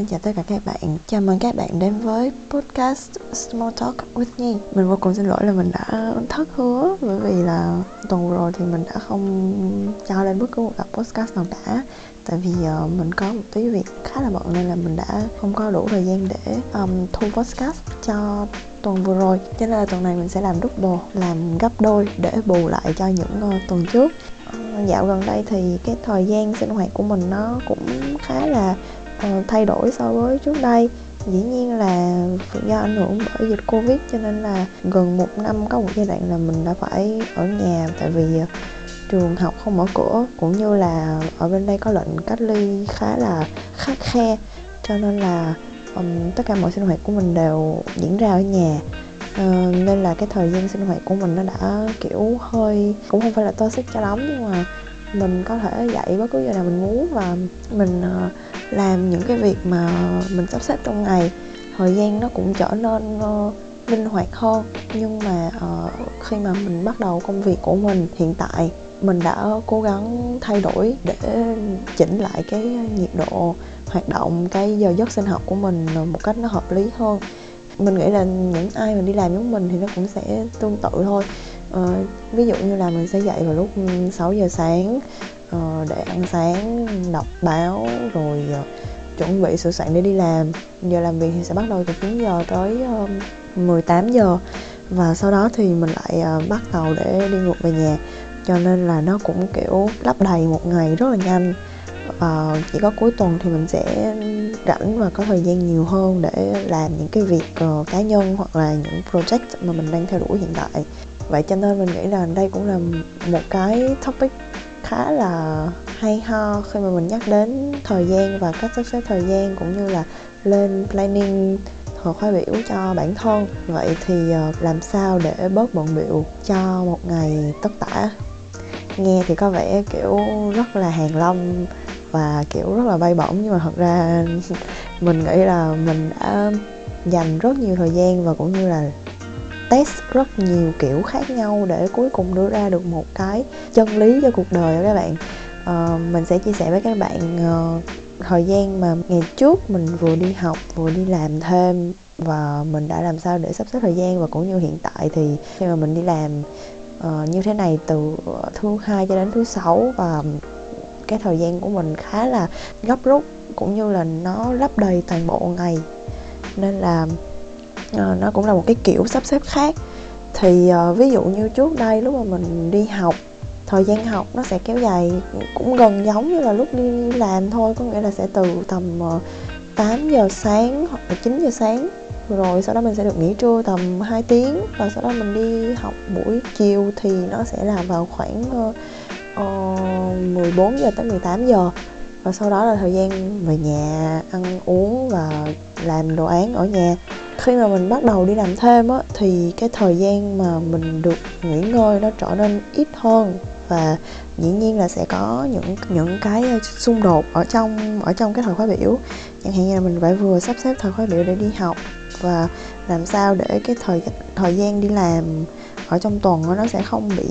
xin chào tất cả các bạn. Chào mừng các bạn đến với podcast Small Talk with nhi. Mình vô cùng xin lỗi là mình đã thất hứa Bởi vì là tuần vừa rồi thì mình đã không cho lên bất cứ một tập podcast nào cả. Tại vì uh, mình có một tí việc khá là bận Nên là mình đã không có đủ thời gian để um, thu podcast cho tuần vừa rồi. Cho nên là tuần này mình sẽ làm double, làm gấp đôi để bù lại cho những uh, tuần trước. Ờ, dạo gần đây thì cái thời gian sinh hoạt của mình nó cũng khá là Ờ, thay đổi so với trước đây. Dĩ nhiên là do ảnh hưởng bởi dịch covid cho nên là gần một năm có một giai đoạn là mình đã phải ở nhà tại vì ờ, trường học không mở cửa cũng như là ở bên đây có lệnh cách ly khá là khắc khe. Cho nên là um, tất cả mọi sinh hoạt của mình đều diễn ra ở nhà. Uh, nên là cái thời gian sinh hoạt của mình nó đã kiểu hơi cũng không phải là to xích cho lắm nhưng mà mình có thể dạy bất cứ giờ nào mình muốn và mình uh, làm những cái việc mà mình sắp xếp trong ngày. Thời gian nó cũng trở nên uh, linh hoạt hơn. Nhưng mà uh, khi mà mình bắt đầu công việc của mình hiện tại mình đã cố gắng thay đổi để chỉnh lại cái nhiệt độ hoạt động cái giờ giấc sinh học của mình một cách nó hợp lý hơn. Mình nghĩ là những ai mà đi làm giống mình thì nó cũng sẽ tương tự thôi. Uh, ví dụ như là mình sẽ dậy vào lúc 6 giờ sáng uh, để ăn sáng đọc báo rồi uh, chuẩn bị sửa soạn để đi làm. Giờ làm việc thì sẽ bắt đầu từ 9 giờ tới ờ, uh, 18 giờ. Và sau đó thì mình lại uh, bắt đầu để đi ngược về nhà. Cho nên là nó cũng kiểu lấp đầy một ngày rất là nhanh. Và chỉ có cuối tuần thì mình sẽ rảnh và có thời gian nhiều hơn để làm những cái việc uh, cá nhân hoặc là những project mà mình đang theo đuổi hiện tại. Vậy cho nên mình nghĩ là đây cũng là một cái topic khá là hay ho khi mà mình nhắc đến thời gian và cách sắp xếp thời gian cũng như là lên planning thời khóa biểu cho bản thân. Vậy thì ờ, làm sao để bớt bận biểu cho một ngày tất tả? Nghe thì có vẻ, kiểu, rất là hàng long và, kiểu, rất là bay bổng, nhưng mà thật ra mình nghĩ là mình đã dành rất nhiều thời gian và cũng như là test rất nhiều kiểu khác nhau để cuối cùng đưa ra được một cái chân lý cho cuộc đời đó các bạn. Uh, mình sẽ chia sẻ với các bạn uh, thời gian mà ngày trước mình vừa đi học vừa đi làm thêm và mình đã làm sao để sắp xếp thời gian và cũng như hiện tại thì khi mà mình đi làm uh, như thế này từ thứ hai cho đến thứ sáu và cái thời gian của mình khá là gấp rút cũng như là nó lấp đầy toàn bộ ngày. Nên là uh, nó cũng là một cái kiểu sắp xếp khác thì uh, ví dụ như trước đây lúc mà mình đi học thời gian học nó sẽ kéo dài cũng gần giống như là lúc đi làm thôi có nghĩa là sẽ từ tầm ờ, uh, 8 giờ sáng hoặc là 9 giờ sáng. Rồi sau đó mình sẽ được nghỉ trưa tầm 2 tiếng và sau đó mình đi học buổi chiều thì nó sẽ là vào khoảng uh, uh, 14 giờ tới 18 giờ. Và sau đó là thời gian về nhà ăn uống và làm đồ án ở nhà khi mà mình bắt đầu đi làm thêm á, thì cái thời gian mà mình được nghỉ ngơi nó trở nên ít hơn. Và dĩ nhiên là sẽ có những những cái xung đột ở trong ở trong cái thời khóa biểu. Chẳng hạn như là mình phải vừa sắp xếp thời khóa biểu để đi học, và làm sao để cái thời thời gian đi làm ở trong tuần nó sẽ không bị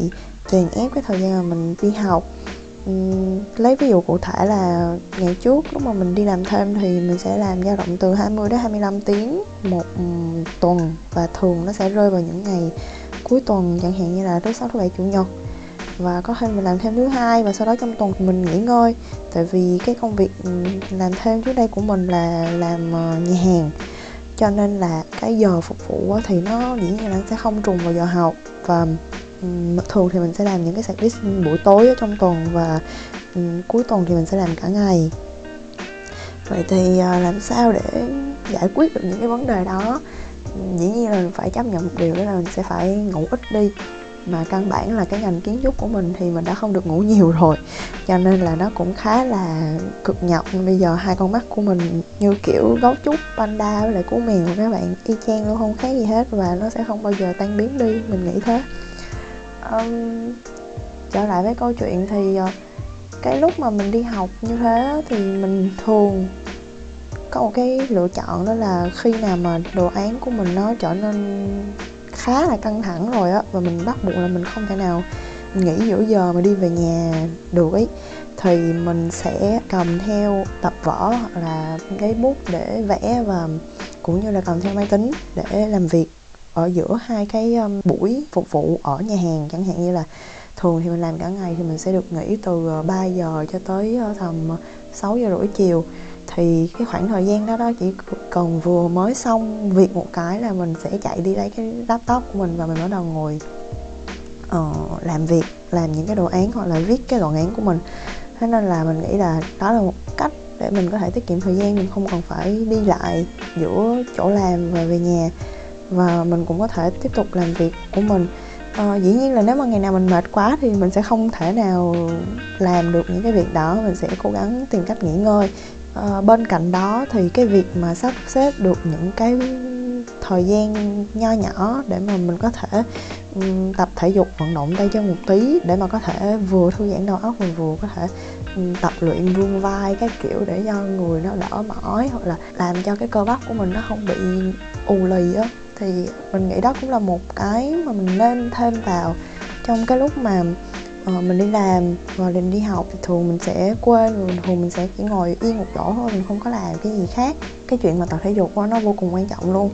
chèn ép cái thời gian mà mình đi học lấy ví dụ cụ thể là ngày trước lúc mà mình đi làm thêm thì mình sẽ làm dao động từ 20 đến 25 tiếng một tuần và thường nó sẽ rơi vào những ngày cuối tuần, chẳng hạn như là thứ sáu, thứ bảy, chủ nhật. Và có thể mình làm thêm thứ hai và sau đó trong tuần mình nghỉ ngơi. Tại vì cái công việc làm thêm trước đây của mình là làm ờ, nhà hàng. Cho nên là cái giờ phục vụ thì nó dĩ nhiên là sẽ không trùng vào giờ học. Và thường thì mình sẽ làm những cái service buổi tối ở trong tuần và cuối tuần thì mình sẽ làm cả ngày. Vậy thì uh, làm sao để giải quyết được những cái vấn đề đó? Dĩ nhiên là mình phải chấp nhận một điều đó là mình sẽ phải ngủ ít đi. Mà căn bản là cái ngành kiến trúc của mình thì mình đã không được ngủ nhiều rồi cho nên là nó cũng khá là cực nhọc. Bây giờ hai con mắt của mình như kiểu gấu trúc panda với lại cú mèo các bạn y chang luôn không khác gì hết và nó sẽ không bao giờ tan biến đi mình nghĩ thế um, trở lại với câu chuyện thì uh, cái lúc mà mình đi học như thế thì mình thường có một cái lựa chọn đó là khi nào mà đồ án của mình nó trở nên khá là căng thẳng rồi á và mình bắt buộc là mình không thể nào nghỉ giữa giờ mà đi về nhà được ấy thì mình sẽ cầm theo tập vở hoặc là cái bút để vẽ và cũng như là cầm theo máy tính để làm việc ở giữa hai cái um, buổi phục vụ ở nhà hàng. Chẳng hạn như là thường thì mình làm cả ngày thì mình sẽ được nghỉ từ ờ, 3 giờ cho tới ờ, tầm ờ, 6 giờ rưỡi chiều. Thì cái khoảng thời gian đó đó chỉ cần vừa mới xong việc một cái là mình sẽ chạy đi lấy cái laptop của mình và mình bắt đầu ngồi uh, làm việc làm những cái đồ án hoặc là viết cái đoạn án của mình. Thế nên là mình nghĩ là đó là một cách để mình có thể tiết kiệm thời gian mình không còn phải đi lại giữa chỗ làm và về nhà và mình cũng có thể tiếp tục làm việc của mình. À, dĩ nhiên là nếu mà ngày nào mình mệt quá thì mình sẽ không thể nào làm được những cái việc đó mình sẽ cố gắng tìm cách nghỉ ngơi. À, bên cạnh đó thì cái việc mà sắp xếp được những cái thời gian nho nhỏ để mà mình có thể um, tập thể dục vận động tay chân một tí để mà có thể vừa thư giãn đầu óc mình vừa có thể um, tập luyện vươn vai các kiểu để cho người nó đỡ mỏi hoặc là làm cho cái cơ bắp của mình nó không bị ù lì á thì mình nghĩ đó cũng là một cái mà mình nên thêm vào trong cái lúc mà uh, mình đi làm và mình đi học thì thường mình sẽ quên rồi thường mình sẽ chỉ ngồi yên một chỗ thôi mình không có làm cái gì khác. Cái chuyện mà tập thể dục đó, nó vô cùng quan trọng luôn.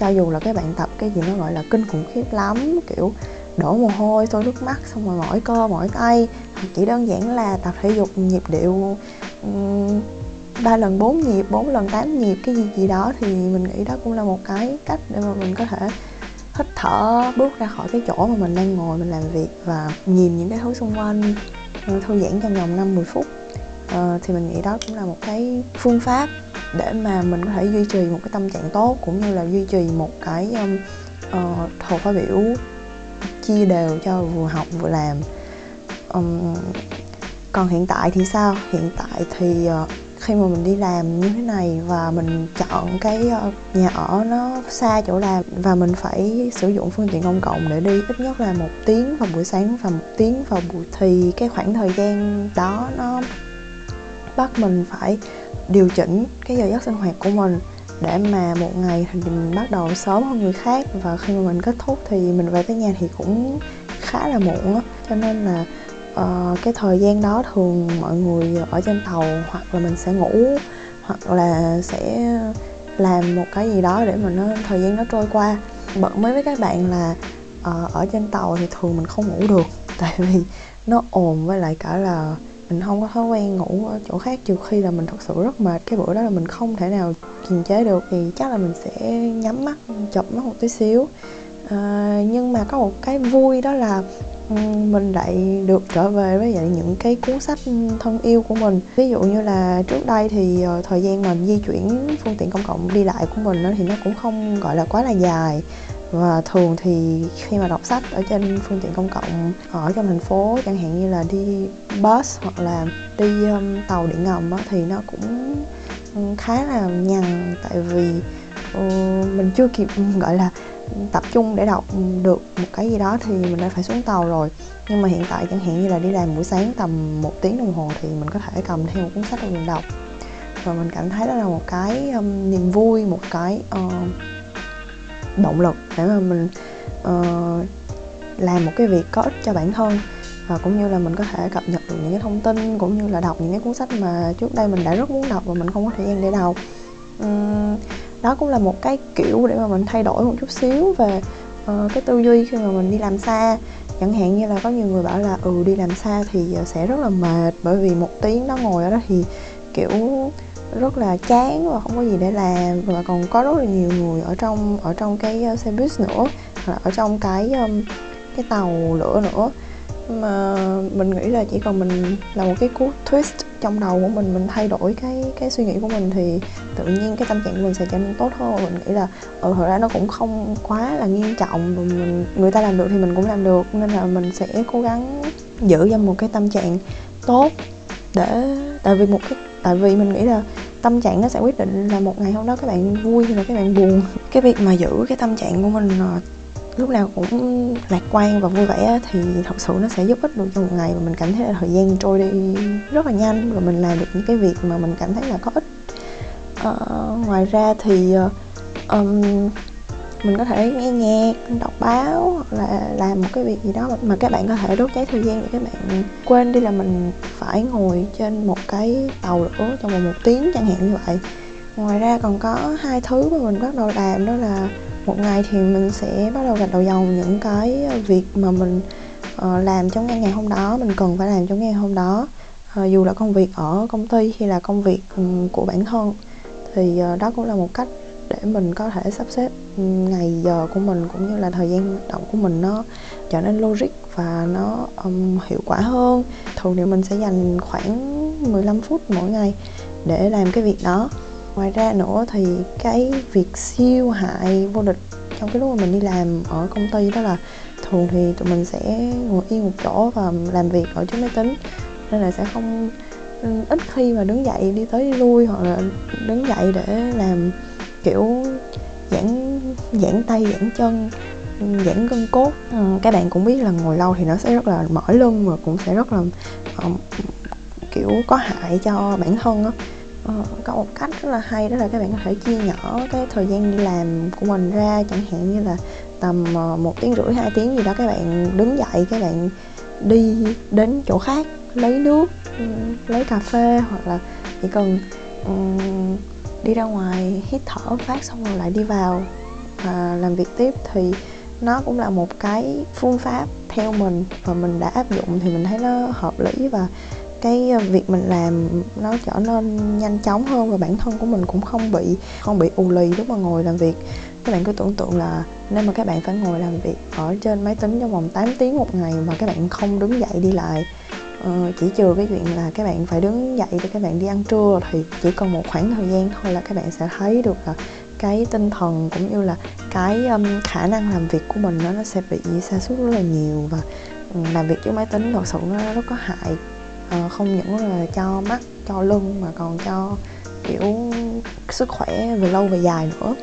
Cho dù là các bạn tập cái gì nó gọi là kinh khủng khiếp lắm kiểu đổ mồ hôi sôi nước mắt xong rồi mỏi cơ mỏi tay chỉ đơn giản là tập thể dục nhịp điệu um, ba lần 4 nhịp 4 lần 8 nhịp cái gì gì đó thì mình nghĩ đó cũng là một cái cách để mà mình có thể hít thở bước ra khỏi cái chỗ mà mình đang ngồi mình làm việc và nhìn những cái thứ xung quanh ờ, thư giãn trong vòng 5 10 phút. À, thì mình nghĩ đó cũng là một cái phương pháp để mà mình có thể duy trì một cái tâm trạng tốt cũng như là duy trì một cái um, uh, hồ khóa biểu chia đều cho vừa học vừa làm. Um, còn hiện tại thì sao? Hiện tại thì uh, khi mà mình đi làm như thế này và mình chọn cái ờ, nhà ở nó xa chỗ làm và mình phải sử dụng phương tiện công cộng để đi, ít nhất là một tiếng vào buổi sáng và một tiếng vào buổi thì cái khoảng thời gian đó nó bắt mình phải điều chỉnh cái giờ giấc sinh hoạt của mình để mà một ngày thì mình bắt đầu sớm hơn người khác và khi mà mình kết thúc thì mình về tới nhà thì cũng khá là muộn á. Cho nên là uh, cái thời gian đó thường mọi người ở trên tàu hoặc là mình sẽ ngủ hoặc là sẽ làm một cái gì đó để mà nó thời gian nó trôi qua. Bận mới với các bạn là uh, ở trên tàu thì thường mình không ngủ được tại vì nó ồn với lại cả là mình không có thói quen ngủ ở chỗ khác. Trừ khi là mình thật sự rất mệt cái bữa đó là mình không thể nào kiềm chế được thì chắc là mình sẽ nhắm mắt chập mắt một tí xíu. À, nhưng mà có một cái vui đó là mình lại được trở về với lại những cái cuốn sách thân yêu của mình. Ví dụ như là trước đây thì ờ, thời gian mình di chuyển phương tiện công cộng đi lại của mình thì nó cũng không gọi là quá là dài. Và thường thì khi mà đọc sách ở trên phương tiện công cộng ở trong thành phố chẳng hạn như là đi bus hoặc là đi um, tàu điện ngầm á, thì nó cũng khá là nhằn. Tại vì uh, mình chưa kịp gọi là tập trung để đọc được một cái gì đó thì mình đã phải xuống tàu rồi. Nhưng mà hiện tại chẳng hạn như là đi làm buổi sáng tầm một tiếng đồng hồ thì mình có thể cầm theo một cuốn sách để mình đọc. Và mình cảm thấy đó là một cái um, niềm vui một cái uh, động lực để mà mình uh, làm một cái việc có ích cho bản thân. Và cũng như là mình có thể cập nhật được những cái thông tin cũng như là đọc những cái cuốn sách mà trước đây mình đã rất muốn đọc và mình không có thời gian để đọc. Um, đó cũng là một cái kiểu để mà mình thay đổi một chút xíu về uh, cái tư duy khi mà mình đi làm xa. Chẳng hạn như là có nhiều người bảo là ừ đi làm xa thì ờ, sẽ rất là mệt bởi vì một tiếng đó ngồi ở đó thì kiểu rất là chán và không có gì để làm. Và còn có rất là nhiều người ở trong ở trong cái ờ, xe buýt nữa hoặc là ở trong cái cái tàu lửa nữa. Mà mình nghĩ là chỉ cần mình là một cái cú twist trong đầu của mình mình thay đổi cái cái suy nghĩ của mình thì tự nhiên cái tâm trạng của mình sẽ trở nên tốt hơn. Mình nghĩ là ừ thật ra nó cũng không quá là nghiêm trọng mình, người ta làm được thì mình cũng làm được, nên là mình sẽ cố gắng giữ ra một cái tâm trạng tốt để, tại vì một cái, tại vì mình nghĩ là tâm trạng nó sẽ quyết định là một ngày hôm đó các bạn vui hay là các bạn buồn. Cái việc mà giữ cái tâm trạng của mình ờ, lúc nào cũng lạc quan và vui vẻ thì thật sự nó sẽ giúp ích được cho một ngày và mình cảm thấy là thời gian trôi đi rất là nhanh và mình làm được những cái việc mà mình cảm thấy là có ích. Uh, ngoài ra thì uh, um, mình có thể nghe nhạc đọc báo hoặc là làm một cái việc gì đó mà các bạn có thể đốt cháy thời gian để các bạn quên đi là mình phải ngồi trên một cái tàu lửa trong vòng một tiếng chẳng hạn như vậy. Ngoài ra còn có hai thứ mà mình bắt đầu làm đó là một ngày thì mình sẽ bắt đầu gạch đầu dòng những cái ờ, việc mà mình ờ, làm trong ngày hôm đó mình cần phải làm trong ngày hôm đó. Ờ, dù là công việc ở công ty hay là công việc ừ, của bản thân thì đó cũng là một cách để mình có thể sắp xếp ừ, ngày giờ của mình cũng như là thời gian hoạt động của mình nó trở nên logic và nó um, hiệu quả hơn. Thường thì mình sẽ dành khoảng 15 phút mỗi ngày để làm cái việc đó ngoài ra nữa thì cái việc siêu hại vô địch trong cái lúc mà mình đi làm ở công ty đó là thường thì tụi mình sẽ ngồi yên một chỗ và làm việc ở trước máy tính. Nên là sẽ không ít khi mà đứng dậy đi tới đi lui hoặc là đứng dậy để làm kiểu giãn giãn tay giãn chân giãn gân cốt. Ờ, các bạn cũng biết là ngồi lâu thì nó sẽ rất là mỏi lưng và cũng sẽ rất là um, kiểu có hại cho bản thân á. Ờ, có một cách rất là hay đó là các bạn có thể chia nhỏ cái thời gian đi làm của mình ra chẳng hạn như là tầm ờ, một tiếng rưỡi hai tiếng gì đó các bạn đứng dậy các bạn đi đến chỗ khác lấy nước ừ, lấy cà phê hoặc là chỉ cần um, đi ra ngoài hít thở phát xong rồi lại đi vào và làm việc tiếp thì nó cũng là một cái phương pháp theo mình và mình đã áp dụng thì mình thấy nó hợp lý và cái ờ, việc mình làm nó trở nên nhanh chóng hơn và bản thân của mình cũng không bị không bị ù lì lúc mà ngồi làm việc. Các bạn cứ tưởng tượng là nếu mà các bạn phải ngồi làm việc ở trên máy tính trong vòng 8 tiếng một ngày mà các bạn không đứng dậy đi lại Ờ, chỉ trừ cái chuyện là các bạn phải đứng dậy để các bạn đi ăn trưa thì chỉ cần một khoảng thời gian thôi là các bạn sẽ thấy được là cái tinh thần cũng như là cái um, khả năng làm việc của mình nó nó sẽ bị sa sút rất là nhiều và làm việc trước máy tính thật sự nó rất có hại à, không những là cho mắt cho lưng mà còn cho kiểu sức khỏe về lâu về dài nữa.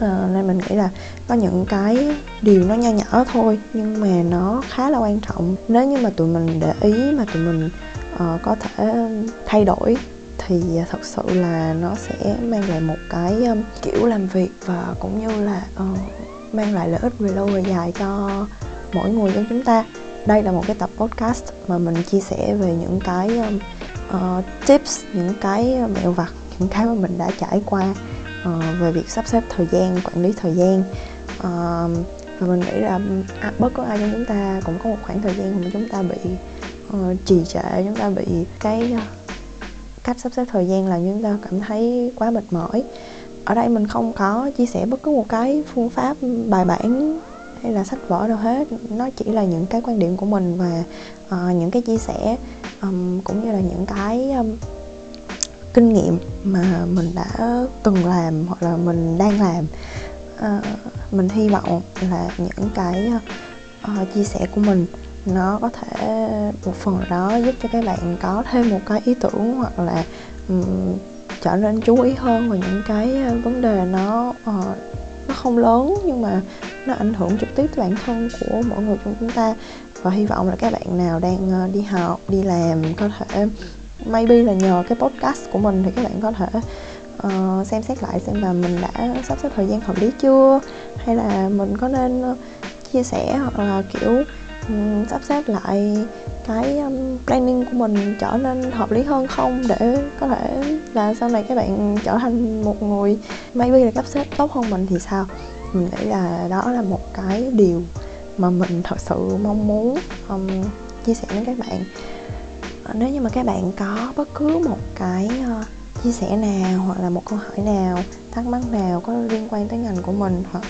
À, nên mình nghĩ là có những cái điều nó nho nhỏ thôi nhưng mà nó khá là quan trọng. Nếu như mà tụi mình để ý mà tụi mình uh, có thể thay đổi thì thật sự là nó sẽ mang lại một cái um, kiểu làm việc và cũng như là uh, mang lại lợi ích về lâu về dài cho mỗi người trong chúng ta đây là một cái tập podcast mà mình chia sẻ về những cái uh, tips những cái mẹo vặt những cái mà mình đã trải qua uh, về việc sắp xếp thời gian quản lý thời gian. Uh, và mình nghĩ là à, bất cứ ai trong chúng ta cũng có một khoảng thời gian mà chúng ta bị uh, trì trệ chúng ta bị cái uh, cách sắp xếp thời gian là chúng ta cảm thấy quá mệt mỏi. Ở đây mình không có chia sẻ bất cứ một cái phương pháp bài bản hay là sách vở đâu hết. Nó chỉ là những cái quan điểm của mình và uh, những cái chia sẻ um, cũng như là những cái um, kinh nghiệm mà mình đã từng làm hoặc là mình đang làm. Uh, mình hy vọng là những cái uh, chia sẻ của mình nó có thể một phần đó giúp cho các bạn có thêm một cái ý tưởng hoặc là um, trở nên chú ý hơn vào những cái vấn đề nó uh, nó không lớn nhưng mà nó ảnh hưởng trực tiếp tới bản thân của mỗi người trong chúng ta. Và hy vọng là các bạn nào đang ờ, đi học đi làm có thể maybe là nhờ cái podcast của mình thì các bạn có thể uh, xem xét lại xem là mình đã sắp xếp thời gian hợp lý chưa? Hay là mình có nên ờ, chia sẻ hoặc là kiểu um, sắp xếp lại cái um, planning của mình trở nên hợp lý hơn không? Để có thể là sau này các bạn trở thành một người maybe là cấp xếp tốt hơn mình thì sao? Mình nghĩ là đó là một cái điều mà mình thật sự mong muốn um, chia sẻ với các bạn. À, nếu như mà các bạn có bất cứ một cái uh, chia sẻ nào hoặc là một câu hỏi nào thắc mắc nào có liên quan tới ngành của mình hoặc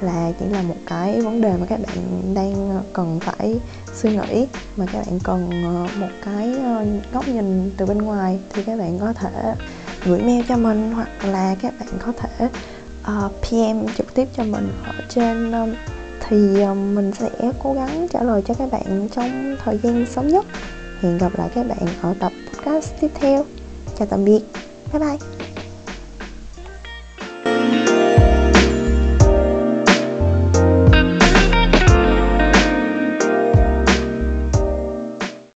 là chỉ là một cái vấn đề mà các bạn đang ờ, cần phải suy nghĩ mà các bạn cần ờ, một cái ờ, góc nhìn từ bên ngoài thì các bạn có thể gửi mail cho mình hoặc là các bạn có thể uh, PM trực tiếp cho mình ở trên um, thì um, mình sẽ cố gắng trả lời cho các bạn trong thời gian sớm nhất. Hẹn gặp lại các bạn ở tập podcast tiếp theo. Chào tạm biệt. Bye bye.